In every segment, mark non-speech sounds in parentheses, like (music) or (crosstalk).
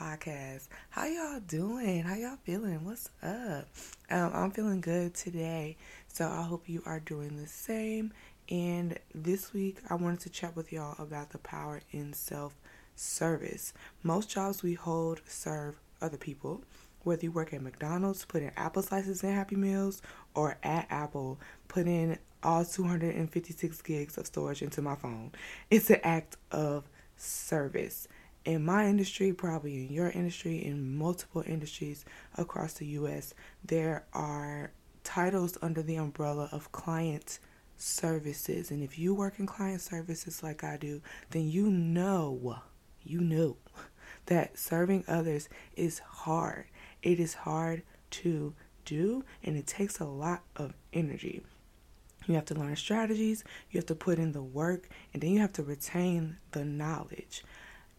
podcast. How y'all doing? How y'all feeling? What's up? Um, I'm feeling good today, so I hope you are doing the same. And this week, I wanted to chat with y'all about the power in self service. Most jobs we hold serve other people. Whether you work at McDonald's, putting apple slices in Happy Meals, or at Apple, putting all 256 gigs of storage into my phone. It's an act of service in my industry, probably in your industry, in multiple industries across the US, there are titles under the umbrella of client services. And if you work in client services like I do, then you know, you know that serving others is hard. It is hard to do and it takes a lot of energy. You have to learn strategies, you have to put in the work, and then you have to retain the knowledge.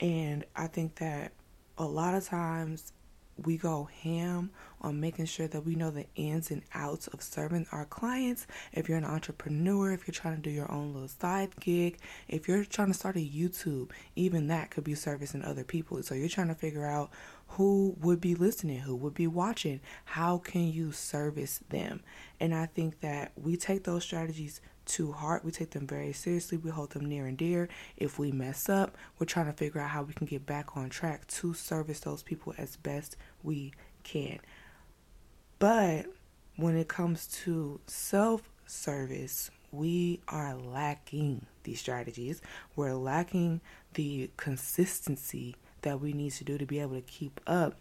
And I think that a lot of times we go ham on making sure that we know the ins and outs of serving our clients. If you're an entrepreneur, if you're trying to do your own little side gig, if you're trying to start a YouTube, even that could be servicing other people. So you're trying to figure out who would be listening, who would be watching, how can you service them? And I think that we take those strategies to heart. We take them very seriously. We hold them near and dear. If we mess up, we're trying to figure out how we can get back on track to service those people as best we can. But when it comes to self service, we are lacking these strategies. We're lacking the consistency that we need to do to be able to keep up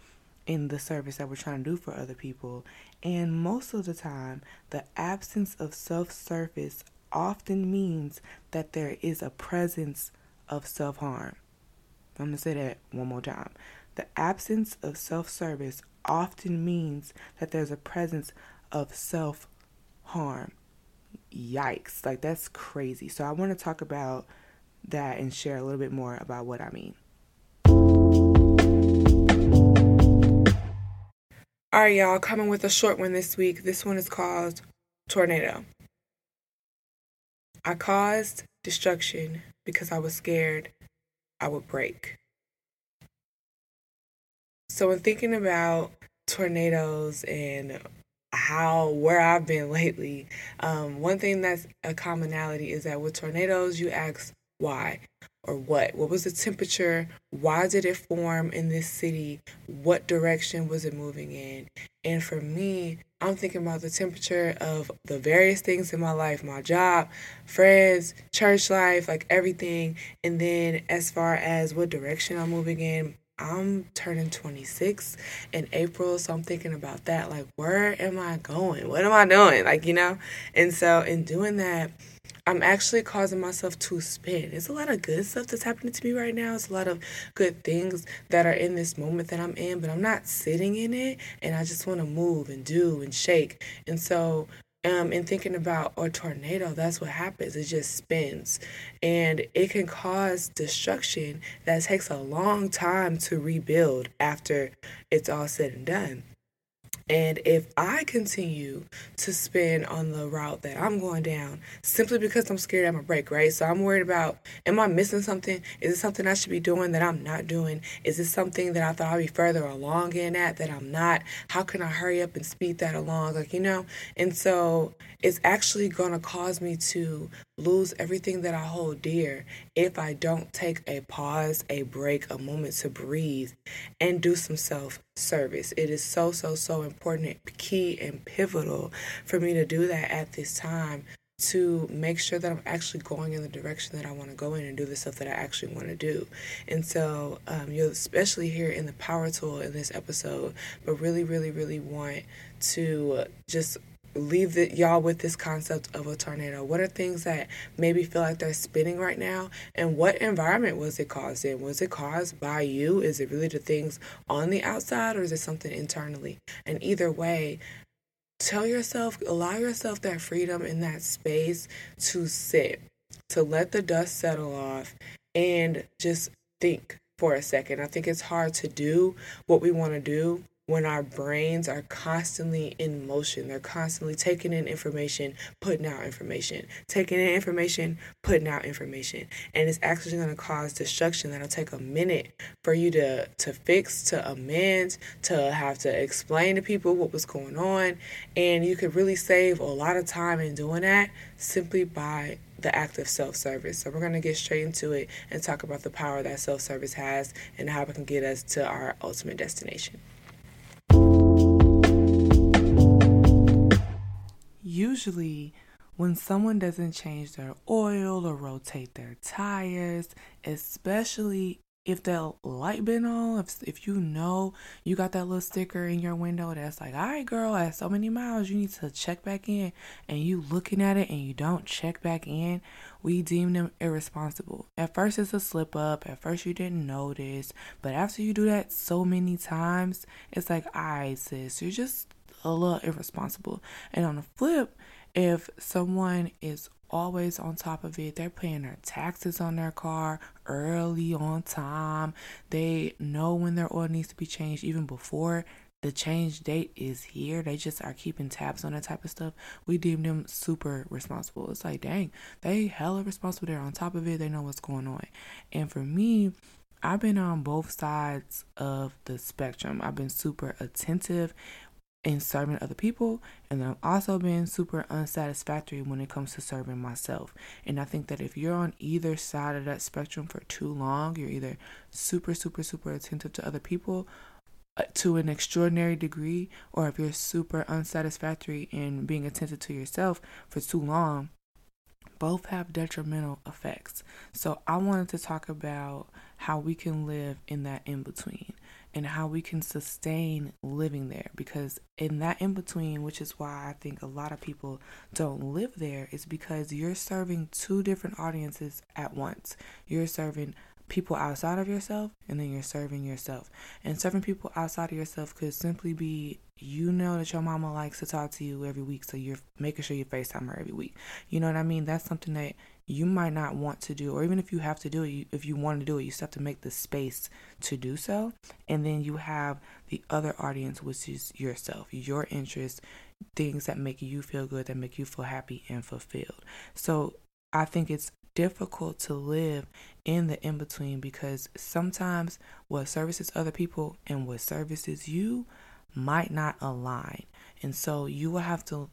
in the service that we're trying to do for other people. And most of the time, the absence of self service often means that there is a presence of self harm. I'm going to say that one more time. The absence of self service often means that there's a presence of self harm. Yikes. Like, that's crazy. So, I want to talk about that and share a little bit more about what I mean. All right, y'all, coming with a short one this week. This one is called Tornado. I caused destruction because I was scared I would break. So, when thinking about tornadoes and how where I've been (laughs) lately, um, one thing that's a commonality is that with tornadoes, you ask why or what? What was the temperature? Why did it form in this city? What direction was it moving in? And for me, I'm thinking about the temperature of the various things in my life my job, friends, church life, like everything. And then as far as what direction I'm moving in, I'm turning 26 in April, so I'm thinking about that. Like, where am I going? What am I doing? Like, you know? And so, in doing that, I'm actually causing myself to spin. It's a lot of good stuff that's happening to me right now. It's a lot of good things that are in this moment that I'm in, but I'm not sitting in it and I just want to move and do and shake. And so um, in thinking about a tornado, that's what happens. It just spins and it can cause destruction that takes a long time to rebuild after it's all said and done. And if I continue to spin on the route that I'm going down simply because I'm scared I'm a break, right? So I'm worried about am I missing something? Is it something I should be doing that I'm not doing? Is it something that I thought I'd be further along in at that I'm not? How can I hurry up and speed that along? Like, you know? And so it's actually going to cause me to lose everything that I hold dear if I don't take a pause, a break, a moment to breathe and do some self service. It is so, so, so important, key, and pivotal for me to do that at this time to make sure that I'm actually going in the direction that I want to go in and do the stuff that I actually want to do. And so um, you'll especially hear in the power tool in this episode, but really, really, really want to just leave the, y'all with this concept of a tornado. What are things that maybe feel like they're spinning right now? And what environment was it caused in? Was it caused by you? Is it really the things on the outside or is it something internally? And either way, tell yourself, allow yourself that freedom in that space to sit, to let the dust settle off and just think for a second. I think it's hard to do what we want to do when our brains are constantly in motion. They're constantly taking in information, putting out information, taking in information, putting out information. And it's actually going to cause destruction that'll take a minute for you to, to fix, to amend, to have to explain to people what was going on. And you could really save a lot of time in doing that simply by the act of self service. So, we're going to get straight into it and talk about the power that self service has and how it can get us to our ultimate destination. Usually, when someone doesn't change their oil or rotate their tires, especially if the light been on, if, if you know you got that little sticker in your window that's like, all right, girl, at so many miles, you need to check back in, and you looking at it and you don't check back in, we deem them irresponsible. At first, it's a slip up. At first, you didn't notice. But after you do that so many times, it's like, all right, sis, you're just a little irresponsible. And on the flip, if someone is always on top of it. They're paying their taxes on their car early on time. They know when their oil needs to be changed even before the change date is here. They just are keeping tabs on that type of stuff. We deem them super responsible. It's like, dang, they hella responsible. They're on top of it. They know what's going on. And for me, I've been on both sides of the spectrum. I've been super attentive in serving other people and I've also been super unsatisfactory when it comes to serving myself. And I think that if you're on either side of that spectrum for too long, you're either super super super attentive to other people uh, to an extraordinary degree or if you're super unsatisfactory in being attentive to yourself for too long, both have detrimental effects. So I wanted to talk about how we can live in that in between and how we can sustain living there because in that in between which is why i think a lot of people don't live there is because you're serving two different audiences at once. You're serving people outside of yourself and then you're serving yourself. And serving people outside of yourself could simply be you know that your mama likes to talk to you every week so you're making sure you facetime her every week. You know what i mean? That's something that you might not want to do, or even if you have to do it, if you want to do it, you still have to make the space to do so. And then you have the other audience, which is yourself, your interests, things that make you feel good, that make you feel happy and fulfilled. So I think it's difficult to live in the in between because sometimes what services other people and what services you might not align. And so you will have to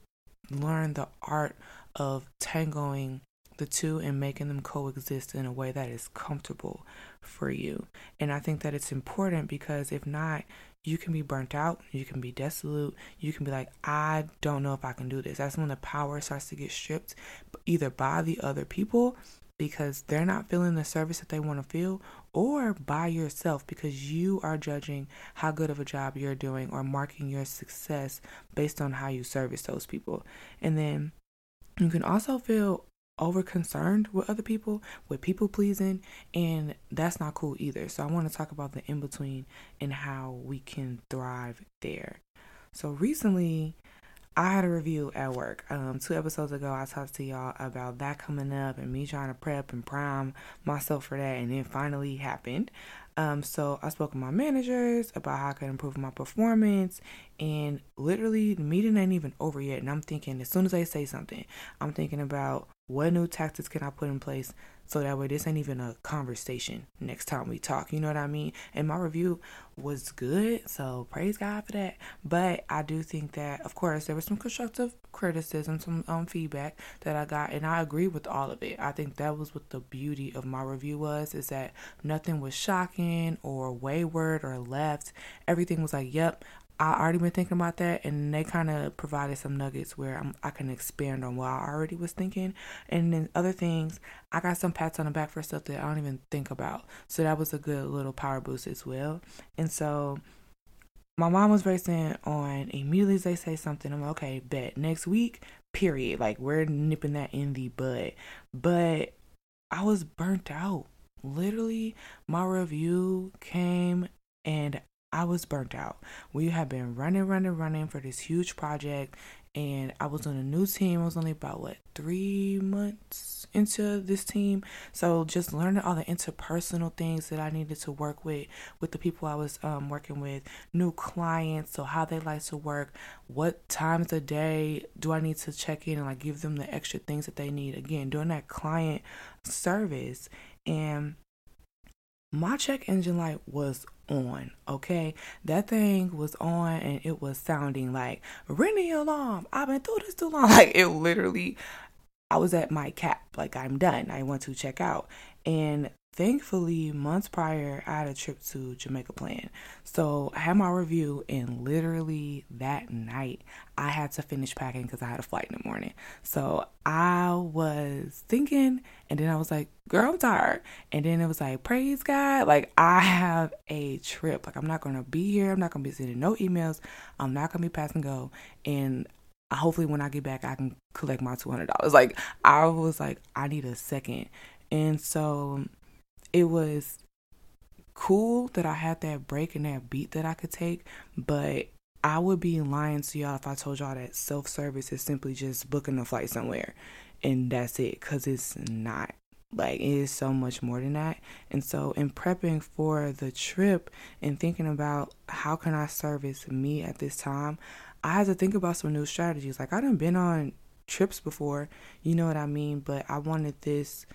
learn the art of tangoing the two and making them coexist in a way that is comfortable for you. And I think that it's important because if not, you can be burnt out, you can be desolate, you can be like, I don't know if I can do this. That's when the power starts to get stripped either by the other people because they're not feeling the service that they want to feel or by yourself because you are judging how good of a job you're doing or marking your success based on how you service those people. And then you can also feel over concerned with other people, with people pleasing, and that's not cool either. So I want to talk about the in between and how we can thrive there. So recently, I had a review at work. Um, two episodes ago, I talked to y'all about that coming up and me trying to prep and prime myself for that, and it finally happened. Um, so I spoke with my managers about how I could improve my performance, and literally the meeting ain't even over yet. And I'm thinking, as soon as they say something, I'm thinking about what new tactics can I put in place so that way this ain't even a conversation next time we talk. You know what I mean? And my review was good, so praise God for that. But I do think that, of course, there was some constructive criticism, some um, feedback that I got, and I agree with all of it. I think that was what the beauty of my review was, is that nothing was shocking or wayward or left. Everything was like, yep, I already been thinking about that, and they kind of provided some nuggets where I'm, i can expand on what I already was thinking, and then other things I got some pats on the back for stuff that I don't even think about. So that was a good little power boost as well. And so my mom was racing on immediately as they say something. I'm like, okay, bet next week, period. Like we're nipping that in the bud. But I was burnt out. Literally, my review came and I was burnt out. We had been running, running, running for this huge project, and I was on a new team. I was only about what three months into this team, so just learning all the interpersonal things that I needed to work with with the people I was um, working with, new clients, so how they like to work, what times a day do I need to check in and like give them the extra things that they need. Again, doing that client service and my check engine light was on, okay? That thing was on and it was sounding like ring the alarm. I've been through this too long. (laughs) Like it literally I was at my cap. Like I'm done. I want to check out. And thankfully, months prior, I had a trip to Jamaica planned. So I had my review, and literally that night, I had to finish packing because I had a flight in the morning. So I was thinking, and then I was like, girl, I'm tired. And then it was like, praise God. Like, I have a trip. Like, I'm not to be here. I'm not to be sending no emails. I'm not to be passing go. And hopefully when I get back I can collect my two hundred dollars. Like I was like, I need a second. And so it was cool that I had that break and that beat that I could take, but I would be lying to y'all if I told y'all that self service is simply just booking a flight somewhere and that's it, because it's not. Like, it is so much more than that. And so, in prepping for the trip and thinking about how can I service me at this time, I had to think about some new strategies. Like, I done been on trips before, you know what I mean? But I wanted this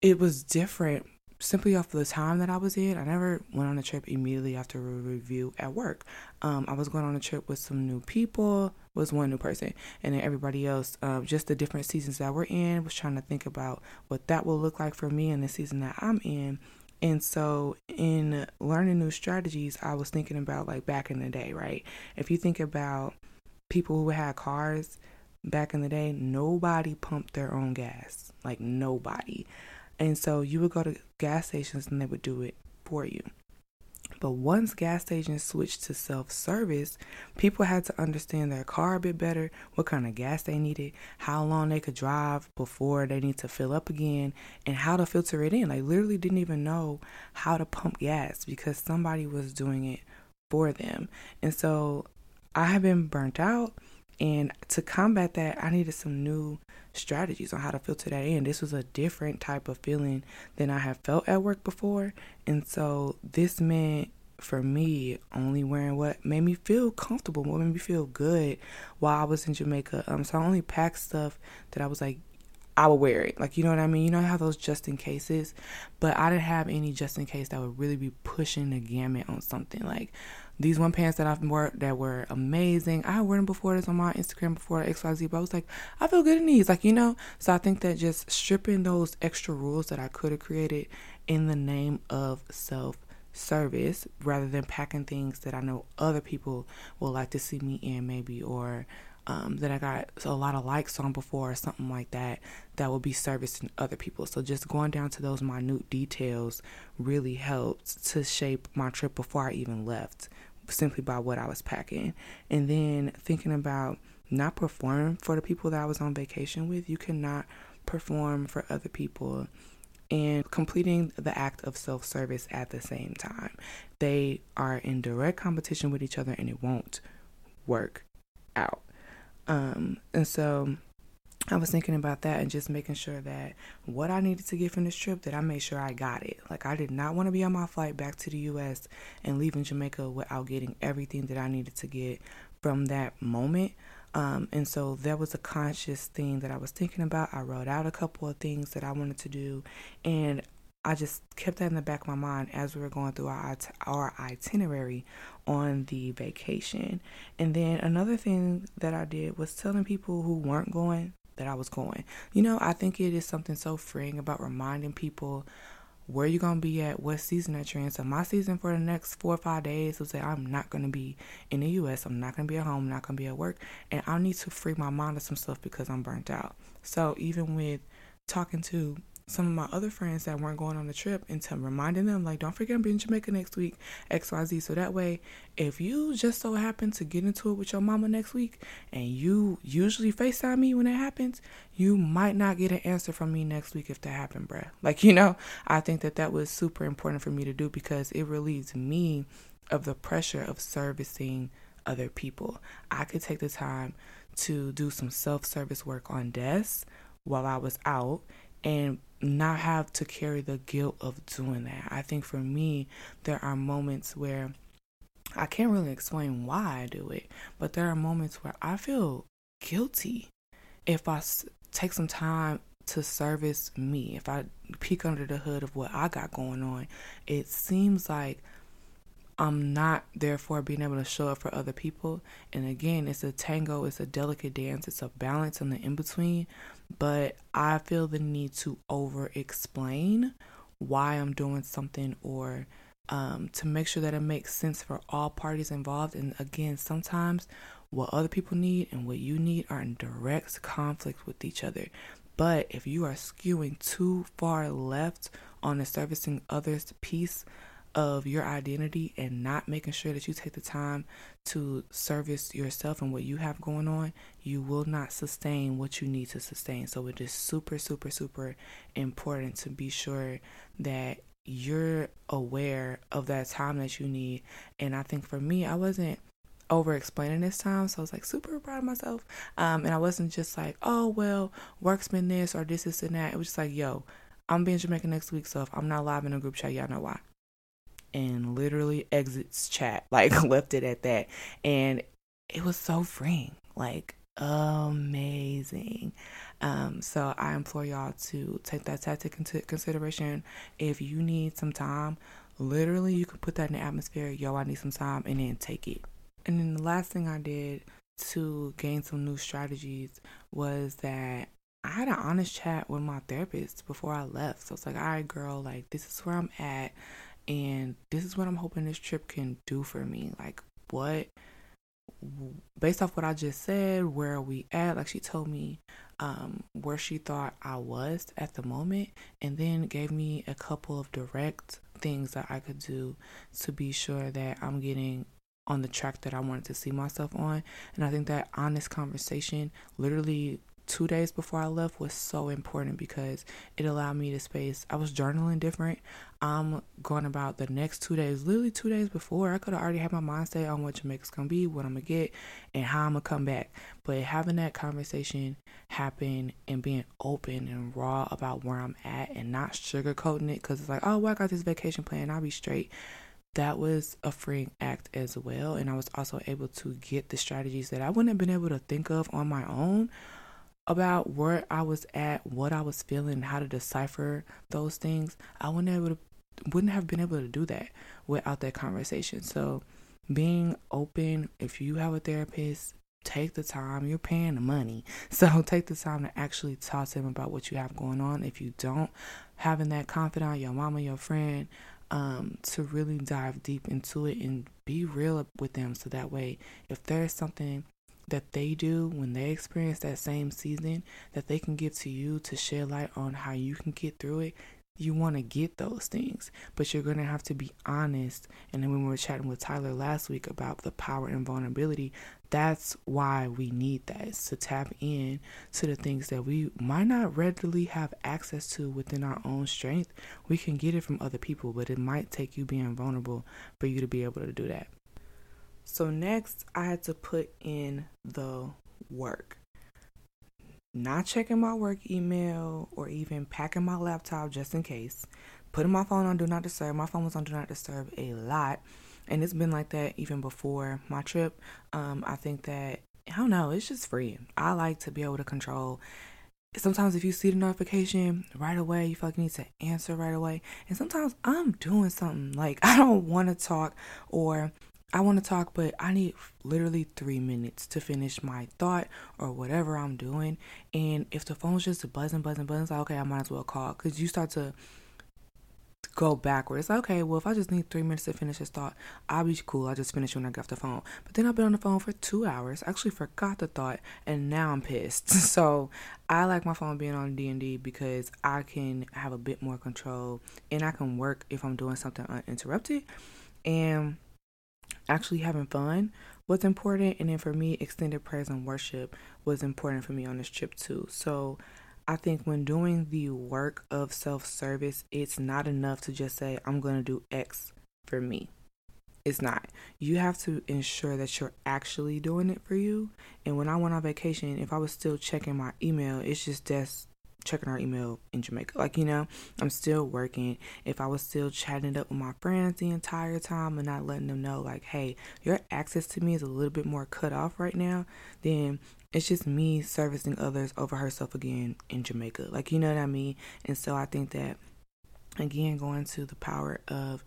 it was different simply off of the time that I was in. I never went on a trip immediately after a review at work. Um, I was going on a trip with some new people, was one new person, and then everybody else, um, just the different seasons that we're in, was trying to think about what that will look like for me in the season that I'm in. And so, in learning new strategies, I was thinking about like back in the day, right? If you think about people who had cars back in the day, nobody pumped their own gas. Like, nobody. And so you would go to gas stations and they would do it for you. But once gas stations switched to self service, people had to understand their car a bit better, what kind of gas they needed, how long they could drive before they need to fill up again, and how to filter it in. Like, literally didn't even know how to pump gas because somebody was doing it for them. And so I have been burnt out. And to combat that, I needed some new strategies on how to filter that in. This was a different type of feeling than I have felt at work before. And so this meant for me only wearing what made me feel comfortable, what made me feel good while I was in Jamaica. Um so I only packed stuff that I was like I would wear it. Like you know what I mean? You know how those just in cases, but I didn't have any just in case that would really be pushing the gamut on something. Like these one pants that I've worn that were amazing. I wore them before this on my Instagram before XYZ, but I was like, I feel good in these, like, you know? So I think that just stripping those extra rules that I could have created in the name of self service rather than packing things that I know other people will like to see me in, maybe, or um, that I got a lot of likes on before or something like that, that will be servicing other people. So just going down to those minute details really helped to shape my trip before I even left simply by what I was packing. And then thinking about not performing for the people that I was on vacation with. You cannot perform for other people and completing the act of self service at the same time. They are in direct competition with each other and it won't work out. Um, and so I was thinking about that and just making sure that what I needed to get from this trip that I made sure I got it. Like I did not want to be on my flight back to the US and leaving Jamaica without getting everything that I needed to get from that moment. Um, and so that was a conscious thing that I was thinking about. I wrote out a couple of things that I wanted to do, and I just kept that in the back of my mind as we were going through our our itinerary on the vacation. And then another thing that I did was telling people who weren't going that I was going. You know, I think it is something so freeing about reminding people where you're gonna be at, what season that you're in. So my season for the next four or five days was that I'm not gonna be in the US, I'm not gonna be at home, I'm not gonna be at work, and I need to free my mind of some stuff because I'm burnt out. So even with talking to some of my other friends that weren't going on the trip and to reminding them like don't forget I'm in Jamaica next week XYZ so that way if you just so happen to get into it with your mama next week and you usually FaceTime me when it happens you might not get an answer from me next week if that happened bruh. (laughs) Like you know I think that that was super important for me to do because it relieves me of the pressure of servicing other people. I could take the time to do some self service work on desks while I was out and not have to carry the guilt of doing that. I think for me, there are moments where I can't really explain why I do it, but there are moments where I feel guilty if I take some time to service me. If I peek under the hood of what I got going on, it seems like I'm not therefore being able to show up for other people. And again, it's a tango, it's a delicate dance, it's a balance in the in between. But I feel the need to over explain why I'm doing something or um, to make sure that it makes sense for all parties involved. And again, sometimes what other people need and what you need are in direct conflict with each other. But if you are skewing too far left on the servicing others piece, of your identity and not making sure that you take the time to service yourself and what you have going on, you will not sustain what you need to sustain. So it is super, super, super important to be sure that you're aware of that time that you need. And I think for me, I wasn't over explaining this time. So I was like super proud of myself. Um, and I wasn't just like, oh, well, work's been this or this, this, and that. It was just like, yo, I'm being Jamaica next week. So if I'm not live in a group chat, y'all know why and literally exits chat, (laughs) like left it at that. And it was so freeing, like amazing. Um, so I implore y'all to take that tactic into consideration. If you need some time, literally you can put that in the atmosphere, yo, I need some time, and then take it. And then the last thing I did to gain some new strategies was that I had an honest chat with my therapist before I left. So it's like, all right, girl, like this is where I'm at. And this is what I'm hoping this trip can do for me. Like, what, based off what I just said, where are we at? Like, she told me um, where she thought I was at the moment, and then gave me a couple of direct things that I could do to be sure that I'm getting on the track that I wanted to see myself on. And I think that honest conversation literally two days before I left was so important because it allowed me to space. I was journaling different. I'm going about the next two days, literally two days before. I could have already had my mindset on what Jamaica's gonna be, what I'm gonna get, and how I'm gonna come back. But having that conversation happen and being open and raw about where I'm at and not sugarcoating it because it's like, oh, well, I got this vacation plan, I'll be straight that was a freeing act as well. And I was also able to get the strategies that I wouldn't have been able to think of on my own about where I was at, what I was feeling, how to decipher those things, I wouldn't able to, wouldn't have been able to do that without that conversation. So being open, if you have a therapist, take the time. You're paying the money. (laughs) So take the time to actually talk to them about what you have going on. If you don't, having that confidant, your mama, your friend, um, to really dive deep into it and be real with them. So that way, if there's something that they do when they experience that same season that they can give to you to shed light on how you can get through it you want to get those things, but you're going to have to be honest. And then when we were chatting with Tyler last week about the power and vulnerability, that's why we need that is to tap in to the things that we might not readily have access to within our own strength. We can get it from other people, but it might take you being vulnerable for you to be able to do that. So next, I had to put in the work. Not checking my work email or even packing my laptop just in case. Putting my phone on Do Not Disturb. My phone was on Do Not Disturb a lot. And it's been like that even before my trip. Um, I think that, I don't know, it's just free. I like to be able to control sometimes if you see the notification right away, you feel like you need to answer right away. And sometimes I'm doing something like (laughs) I don't want to talk or I want to talk, but I need literally three minutes to finish my thought or whatever I'm doing. And if the phone's just buzzing, buzzing, buzzing, it's like, okay, I might as well call because you start to go backwards. okay, well, if I just need three minutes to finish this thought, I'll be cool. I'll just finish when I get off the phone. But then I've been on the phone for two hours. I actually forgot the thought, and now I'm pissed. (laughs) so I like my phone being on D and D because I can have a bit more control, and I can work if I'm doing something uninterrupted. And actually having fun was important. And then for me, extended prayers and worship was important for me on this trip too. So I think when doing the work of self service, it's not enough to just say, I'm going to do X for me. It's not. You have to ensure that you're actually doing it for you. And when I went on vacation, if I was still checking my email, it's just that's checking our email in Jamaica. Like, you know, I'm still working. If I was still chatting up with my friends the entire time and not letting them know, like, hey, your access to me is a little bit more cut off right now, then it's just me servicing others over herself again in Jamaica. Like, you know what I mean? And so I think that, again, going to the power of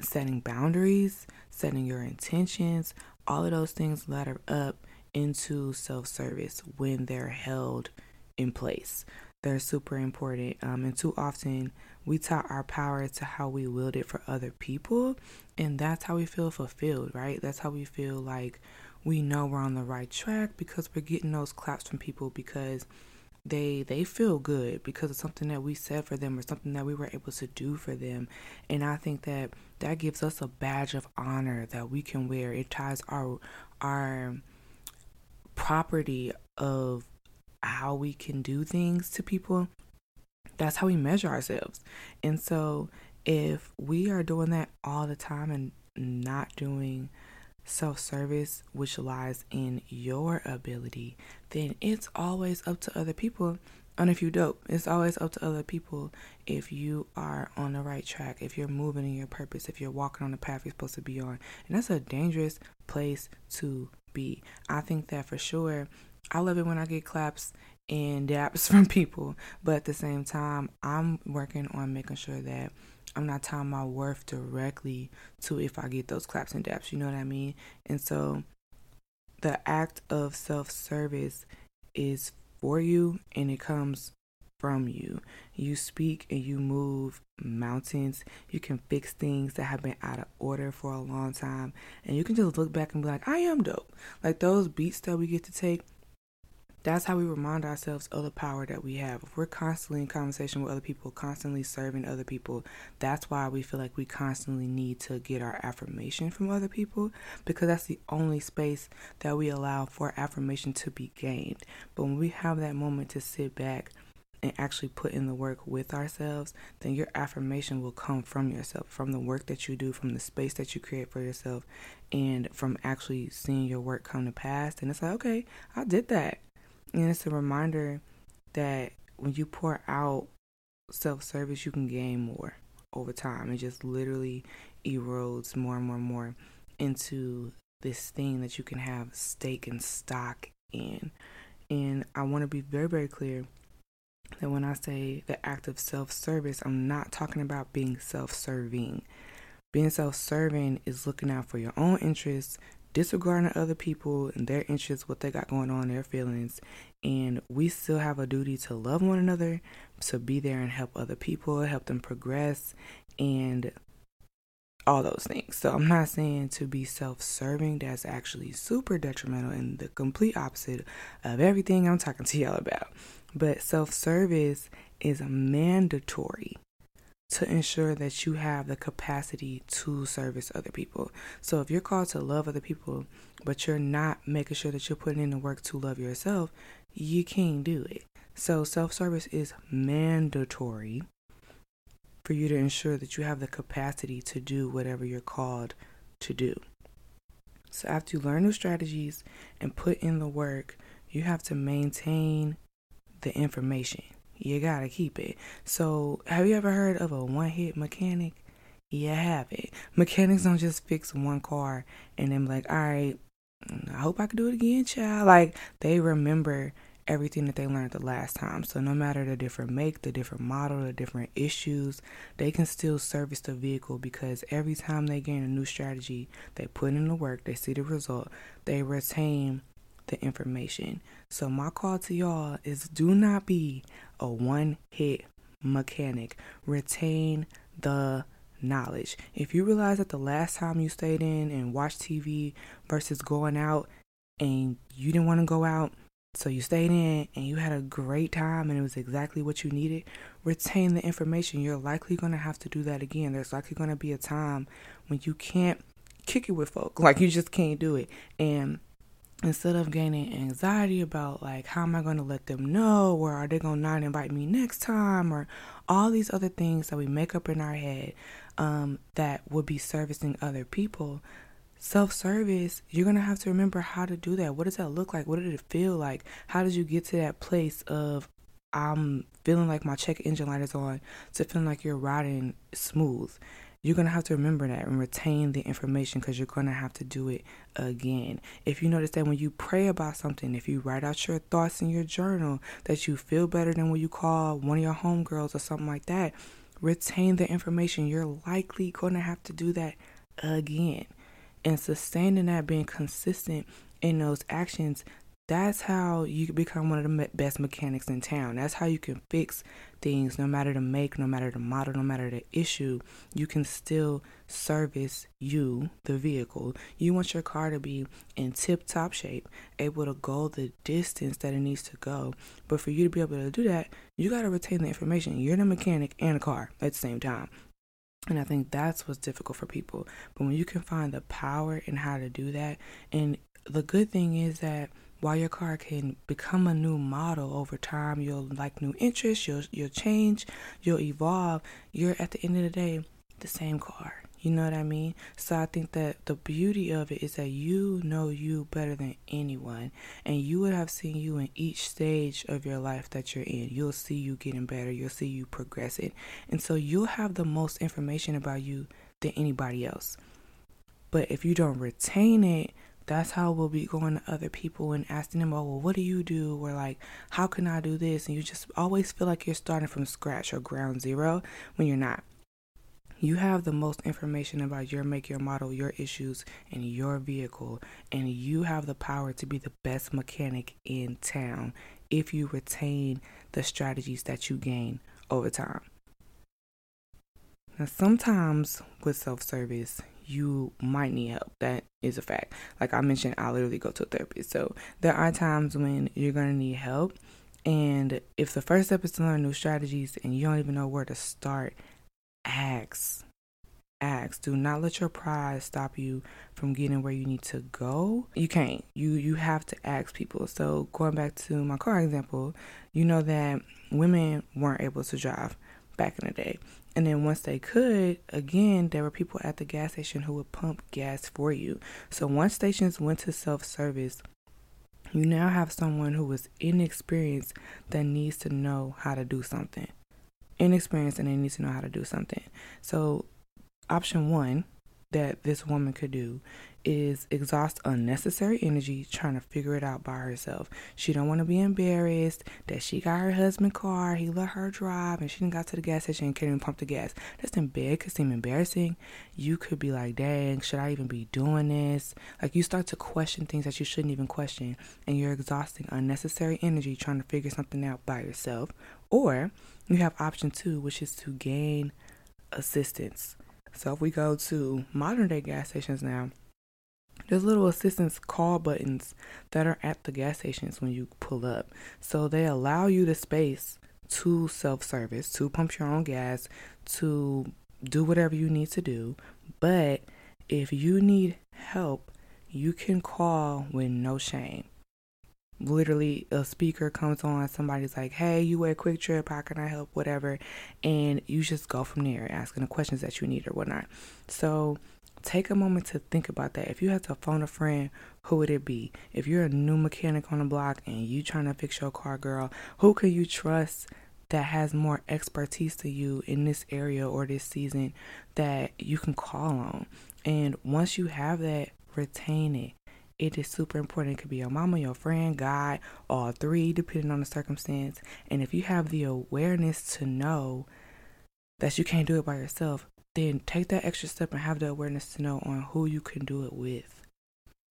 setting boundaries, setting your intentions, all of those things ladder up into self service when they're held in place. They're super important. Um, and too often we tie our power to how we wield it for other people. And that's how we feel fulfilled, right? That's how we feel like we know we're on the right track because we're getting those claps from people because they they feel good because of something that we said for them or something that we were able to do for them and i think that that gives us a badge of honor that we can wear it ties our our property of how we can do things to people, that's how we measure ourselves. And so if we are doing that all the time and not doing self service, which lies in your ability, then it's always up to other people. And if you dope, it's always up to other people if you are on the right track, if you're moving in your purpose, if you're walking on the path you're supposed to be on. And that's a dangerous place to be. I think that for sure I love it when I get claps and daps (laughs) from people, but at the same time, I'm working on making sure that I'm not tying my worth directly to if I get those claps and daps, you know what I mean? And so the act of self service is for you and it comes from you. You speak and you move mountains. You can fix things that have been out of order for a long time. And you can just look back and be like, I am dope. Like those beats that we get to take, that's how we remind ourselves of the power that we have. If we're constantly in conversation with other people, constantly serving other people, that's why we feel like we constantly need to get our affirmation from other people because that's the only space that we allow for affirmation to be gained. But when we have that moment to sit back and actually put in the work with ourselves, then your affirmation will come from yourself, from the work that you do, from the space that you create for yourself, and from actually seeing your work come to pass. And it's like, okay, I did that. And it's a reminder that when you pour out self service, you can gain more over time. It just literally erodes more and more and more into this thing that you can have stake and stock in. And I want to be very, very clear that when I say the act of self service, I'm not talking about being self serving. Being self serving is looking out for your own interests, disregarding other people and their interests, what they got going on, their feelings. And we still have a duty to love one another, to be there and help other people, help them progress, and all those things. So I'm not saying to be self-serving. That's actually super detrimental and the complete opposite of everything I'm talking to y'all about. But self-service is a mandatory to ensure that you have the capacity to service other people. So if you're called to love other people, but you're not making sure that you're putting in the work to love yourself, you can't do it. So self service is mandatory for you to ensure that you have the capacity to do whatever you're called to do. So after you learn new strategies and put in the work, you have to maintain the information you gotta keep it. So, have you ever heard of a one hit mechanic? You have it. Mechanics don't just fix one car and then like, all right, I hope I can do it again, child. Like, they remember everything that they learned the last time. So, no matter the different make, the different model, the different issues, they can still service the vehicle because every time they gain a new strategy, they put in the work, they see the result, they retain the information. So, my call to y'all is do not be a one hit mechanic. Retain the knowledge. If you realize that the last time you stayed in and watched TV versus going out and you didn't want to go out, so you stayed in and you had a great time and it was exactly what you needed, retain the information. You're likely going to have to do that again. There's likely going to be a time when you can't kick it with folk. (laughs) Like you just can't do it. And instead of gaining anxiety about like how am I going to let them know or are they going to not invite me next time or all these other things that we make up in our head, um, that would be servicing other people, self service, you're going to have to remember how to do that. What does that look like? What did it feel like? How did you get to that place of I'm feeling like my check engine light is on to feeling like you're riding smooth? You're going to have to remember that and retain the information because you're going to have to do it again. If you notice that when you pray about something, if you write out your thoughts in your journal, that you feel better than when you call one of your homegirls or something like that, retain the information. You're likely going to have to do that again. And sustaining that, being consistent in those actions, that's how you become one of the best mechanics in town. That's how you can fix things no matter the make, no matter the model, no matter the issue. You can still service you, the vehicle. You want your car to be in tip top shape, able to go the distance that it needs to go. But for you to be able to do that, you got to retain the information. You're the mechanic and the car at the same time. And I think that's what's difficult for people. But when you can find the power in how to do that, and the good thing is that while your car can become a new model over time, you'll like new interests, you'll you'll change, you'll evolve. You're at the end of the day the same car. You know what I mean? So I think that the beauty of it is that you know you better than anyone, and you would have seen you in each stage of your life that you're in. You'll see you getting better, you'll see you progressing, and so you'll have the most information about you than anybody else. But if you don't retain it, that's how we'll be going to other people and asking them, oh, well, what do you do? Or like, how can I do this? And you just always feel like you're starting from scratch or ground zero when you're not. You have the most information about your make, your model, your issues, and your vehicle, and you have the power to be the best mechanic in town if you retain the strategies that you gain over time. Now, sometimes with self service, you might need help. That is a fact. Like I mentioned, I literally go to a therapist. So there are times when you're going to need help. And if the first step is to learn new strategies and you don't even know where to start, ask. Ask. Do not let your pride stop you from getting where you need to go. You can't. You you have to ask people. So going back to my car example, you know that women weren't able to drive back in the day. And then once they could, again, there were people at the gas station who would pump gas for you. So once stations went to self service, you now have someone who is inexperienced that needs to know how to do something. Inexperienced and they need to know how to do something. So, option one that this woman could do is exhaust unnecessary energy trying to figure it out by herself. She don't want to be embarrassed that she got her husband car, he let her drive, and she didn't got to the gas station and can't even pump the gas. That's in bed could seem embarrassing. You could be like, dang, should I even be doing this? Like you start to question things that you shouldn't even question, and you're exhausting unnecessary energy trying to figure something out by yourself. Or you have option two, which is to gain assistance. So if we go to modern day gas stations now, there's little assistance call buttons that are at the gas stations when you pull up. So they allow you the space to self service, to pump your own gas, to do whatever you need to do. But if you need help, you can call with no shame. Literally, a speaker comes on, somebody's like, Hey, you at QuikTrip, how can I help? Whatever. And you just go from there, asking the questions that you need or whatnot. So, take a moment to think about that. If you had to phone a friend, who would it be? If you're a new mechanic on the block and you trying to fix your car, girl, who can you trust that has more expertise to you in this area or this season that you can call on? And once you have that, retain it. It is super important. It could be your mama, your friend, God, all three, depending on the circumstance. And if you have the awareness to know that you can't do it by yourself, then take that extra step and have the awareness to know on who you can do it with.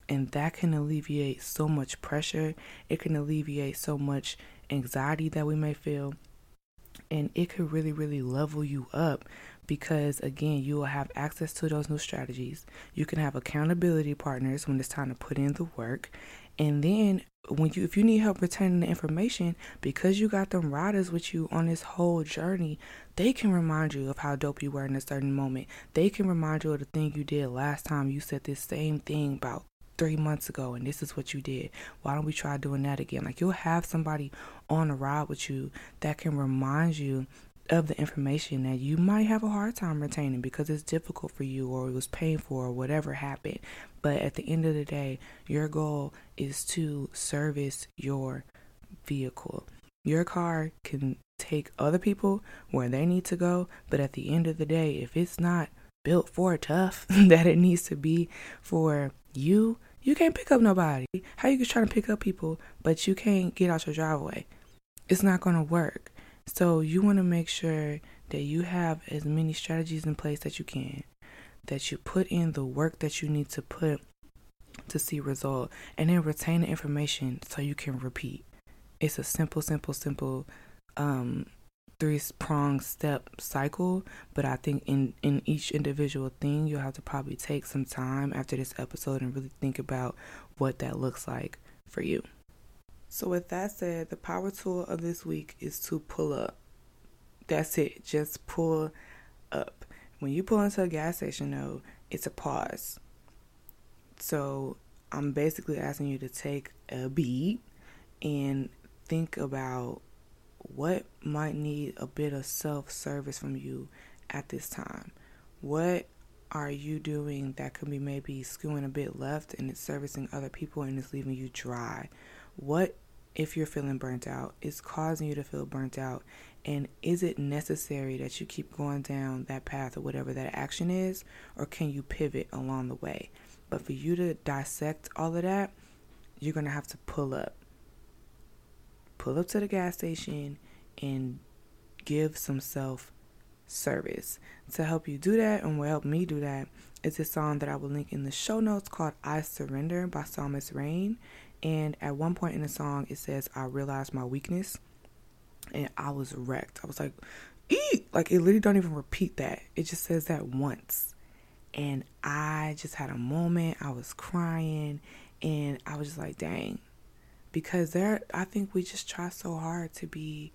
And that can alleviate so much pressure. It can alleviate so much anxiety that we may feel. And it could really, really level you up because, again, you will have access to those new strategies. You can have accountability partners when it's time to put in the work. And then when you if you need help retaining the information because you got them riders with you on this whole journey they can remind you of how dope you were in a certain moment. They can remind you of the thing you did last time you said this same thing about three months ago and this is what you did. Why don't we try doing that again? Like you'll have somebody on a ride with you that can remind you of the information that you might have a hard time retaining because it's difficult for you or it was painful or whatever happened. But at the end of the day, your goal is to service your vehicle. Your car can take other people where they need to go, but at the end of the day, if it's not built for tough (laughs) that it needs to be for you, you can't pick up nobody. How you can try to pick up people, but you can't get out your driveway? It's not going to work. So you want to make sure that you have as many strategies in place that you can, that you put in the work that you need to put to see result, and then retain the information so you can repeat. It's a simple, simple, simple um, three prong step cycle, but I think in in each individual thing you'll have to probably take some time after this episode and really think about what that looks like for you. So, with that said, the power tool of this week is to pull up. That's it. Just pull up. When you pull into a gas station, though, it's a pause. So, I'm basically asking you to take a beat and think about what might need a bit of self service from you at this time. What are you doing that could be maybe skewing a bit left and it's servicing other people and it's leaving you dry? What if you're feeling burnt out is causing you to feel burnt out. And is it necessary that you keep going down that path or whatever that action is or can you pivot along the way? But for you to dissect all of that you're going to have to pull up. Pull up to the gas station and give some self service to help you do that and will help me do that is a song that I will link in the show notes called I Surrender by Psalmist Raine and at one point in the song, it says, I realized my weakness. And I was wrecked. I was like, eat! Like, it literally don't even repeat that. It just says that once. And I just had a moment. I was crying. And I was just like, dang. Because there, I think we just try so hard to be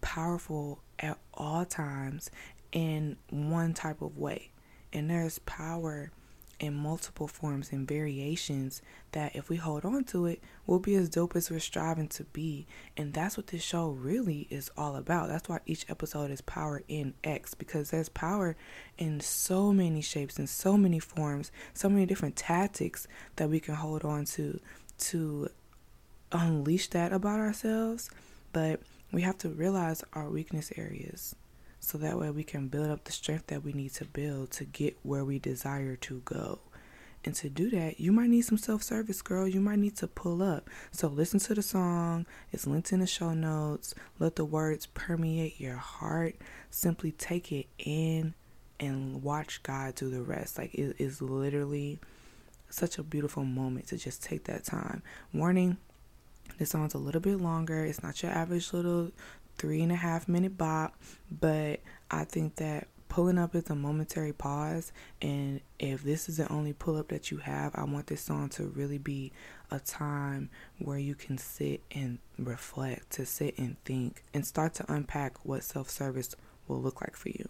powerful at all times in one type of way. And there's power in multiple forms and variations that if we hold on to it, we'll be as dope as we're striving to be. And that's what this show really is all about. That's why each episode is Power in X because there's power in so many shapes and so many forms, so many different tactics that we can hold on to to unleash that about ourselves. But we have to realize our weakness areas so that way we can build up the strength that we need to build to get where we desire to go. And to do that, you might need some self service, girl. You might need to pull up. So listen to the song. It's linked in the show notes. Let the words permeate your heart. Simply take it in and watch God do the rest. Like it is literally such a beautiful moment to just take that time. Warning this song's a little bit longer. It's not your average little three and a half minute bop, but I think that pulling up is a momentary pause. And if this is the only pull up that you have, I want this song to really be a time where you can sit and reflect, to sit and think, and start to unpack what self service will look like for you.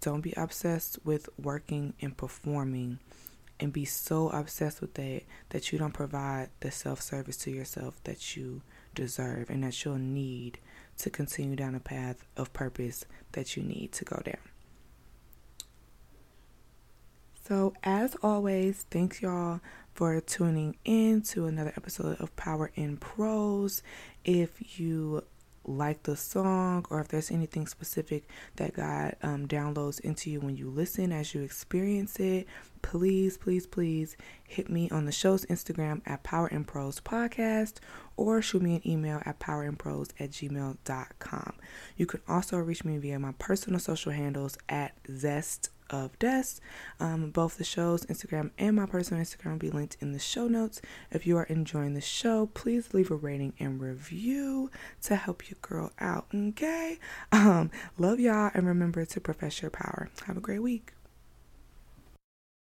Don't be obsessed with working and performing and be so obsessed with that that you don't provide the self service to yourself that you deserve and that you'll need to continue down a path of purpose that you need to go down. So, as always, thanks y'all for tuning in to another episode of Power in Prose. If you like the song or if there's anything specific that God um, downloads into you when you listen as you experience it, please, please, please hit me on the show's Instagram at Power and Prose Podcast or shoot me an email at powerandprose at gmail.com. You can also reach me via my personal social handles at Zest of Des. Um, both the show's Instagram and my personal Instagram will be linked in the show notes. If you are enjoying the show, please leave a rating and review to help your girl out. Okay. (laughs) Um, love y'all and remember to profess your power. Have a great week.